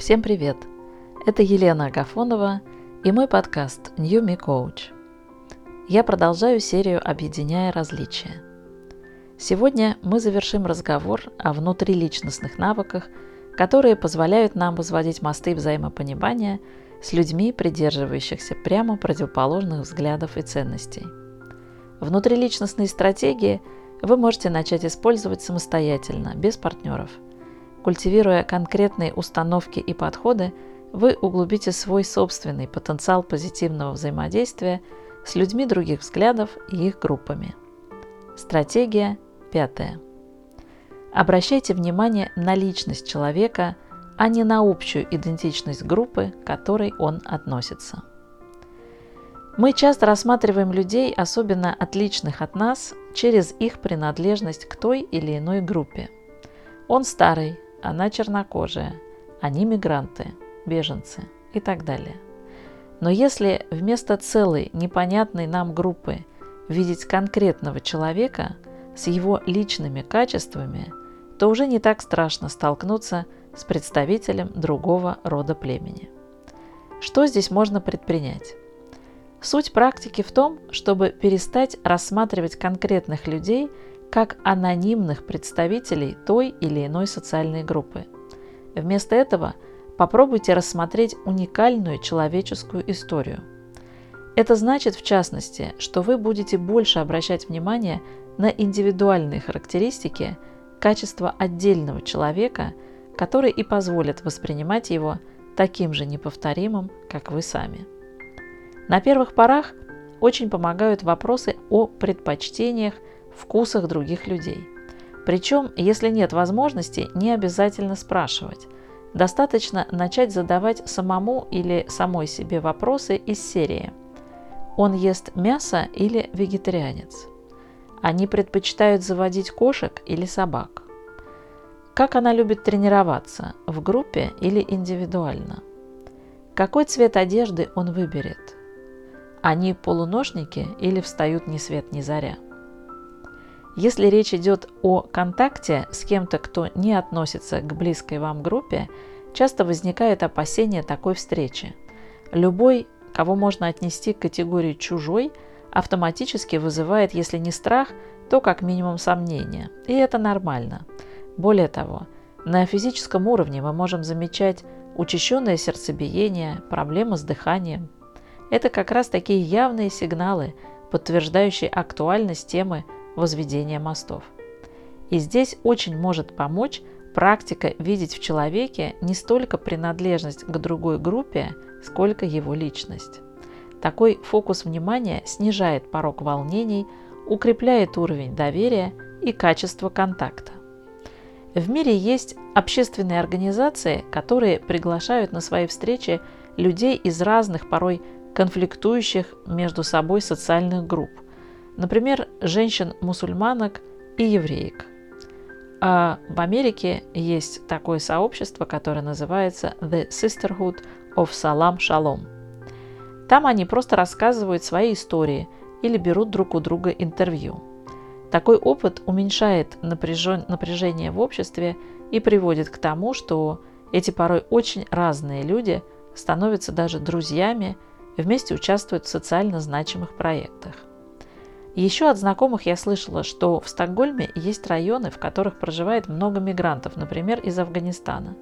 Всем привет! Это Елена Агафонова и мой подкаст New Me Coach. Я продолжаю серию «Объединяя различия». Сегодня мы завершим разговор о внутриличностных навыках, которые позволяют нам возводить мосты взаимопонимания с людьми, придерживающихся прямо противоположных взглядов и ценностей. Внутриличностные стратегии вы можете начать использовать самостоятельно, без партнеров – Культивируя конкретные установки и подходы, вы углубите свой собственный потенциал позитивного взаимодействия с людьми других взглядов и их группами. Стратегия пятая. Обращайте внимание на личность человека, а не на общую идентичность группы, к которой он относится. Мы часто рассматриваем людей, особенно отличных от нас, через их принадлежность к той или иной группе. Он старый, она чернокожая, они мигранты, беженцы и так далее. Но если вместо целой непонятной нам группы видеть конкретного человека с его личными качествами, то уже не так страшно столкнуться с представителем другого рода племени. Что здесь можно предпринять? Суть практики в том, чтобы перестать рассматривать конкретных людей – как анонимных представителей той или иной социальной группы. Вместо этого попробуйте рассмотреть уникальную человеческую историю. Это значит, в частности, что вы будете больше обращать внимание на индивидуальные характеристики, качества отдельного человека, которые и позволят воспринимать его таким же неповторимым, как вы сами. На первых порах очень помогают вопросы о предпочтениях вкусах других людей. Причем, если нет возможности, не обязательно спрашивать. Достаточно начать задавать самому или самой себе вопросы из серии «Он ест мясо или вегетарианец?» Они предпочитают заводить кошек или собак? Как она любит тренироваться, в группе или индивидуально? Какой цвет одежды он выберет? Они полуношники или встают ни свет ни заря? Если речь идет о контакте с кем-то, кто не относится к близкой вам группе, часто возникает опасение такой встречи. Любой, кого можно отнести к категории «чужой», автоматически вызывает, если не страх, то как минимум сомнение. И это нормально. Более того, на физическом уровне мы можем замечать учащенное сердцебиение, проблемы с дыханием. Это как раз такие явные сигналы, подтверждающие актуальность темы возведения мостов. И здесь очень может помочь практика видеть в человеке не столько принадлежность к другой группе, сколько его личность. Такой фокус внимания снижает порог волнений, укрепляет уровень доверия и качество контакта. В мире есть общественные организации, которые приглашают на свои встречи людей из разных, порой конфликтующих между собой социальных групп – Например, женщин-мусульманок и евреек. А в Америке есть такое сообщество, которое называется The Sisterhood of Salam Shalom. Там они просто рассказывают свои истории или берут друг у друга интервью. Такой опыт уменьшает напряжен... напряжение в обществе и приводит к тому, что эти порой очень разные люди становятся даже друзьями, вместе участвуют в социально значимых проектах. Еще от знакомых я слышала, что в Стокгольме есть районы, в которых проживает много мигрантов, например, из Афганистана.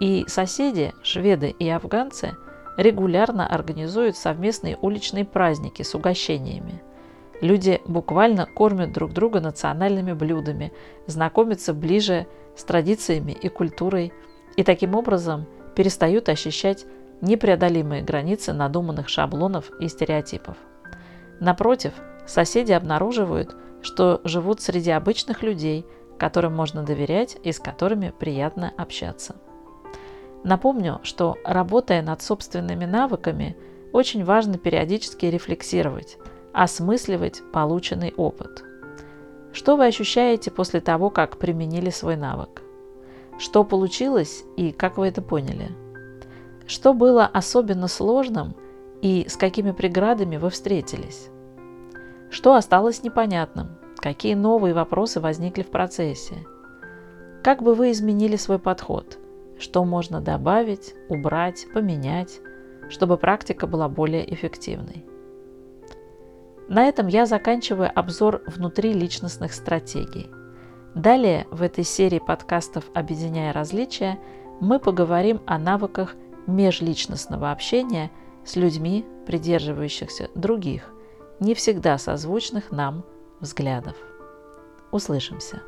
И соседи, шведы и афганцы, регулярно организуют совместные уличные праздники с угощениями. Люди буквально кормят друг друга национальными блюдами, знакомятся ближе с традициями и культурой, и таким образом перестают ощущать непреодолимые границы надуманных шаблонов и стереотипов. Напротив, соседи обнаруживают, что живут среди обычных людей, которым можно доверять и с которыми приятно общаться. Напомню, что работая над собственными навыками, очень важно периодически рефлексировать, осмысливать полученный опыт. Что вы ощущаете после того, как применили свой навык? Что получилось и как вы это поняли? Что было особенно сложным и с какими преградами вы встретились? Что осталось непонятным? Какие новые вопросы возникли в процессе? Как бы вы изменили свой подход? что можно добавить, убрать, поменять, чтобы практика была более эффективной. На этом я заканчиваю обзор внутриличностных стратегий. Далее в этой серии подкастов «Объединяя различия» мы поговорим о навыках межличностного общения с людьми, придерживающихся других, не всегда созвучных нам взглядов. Услышимся!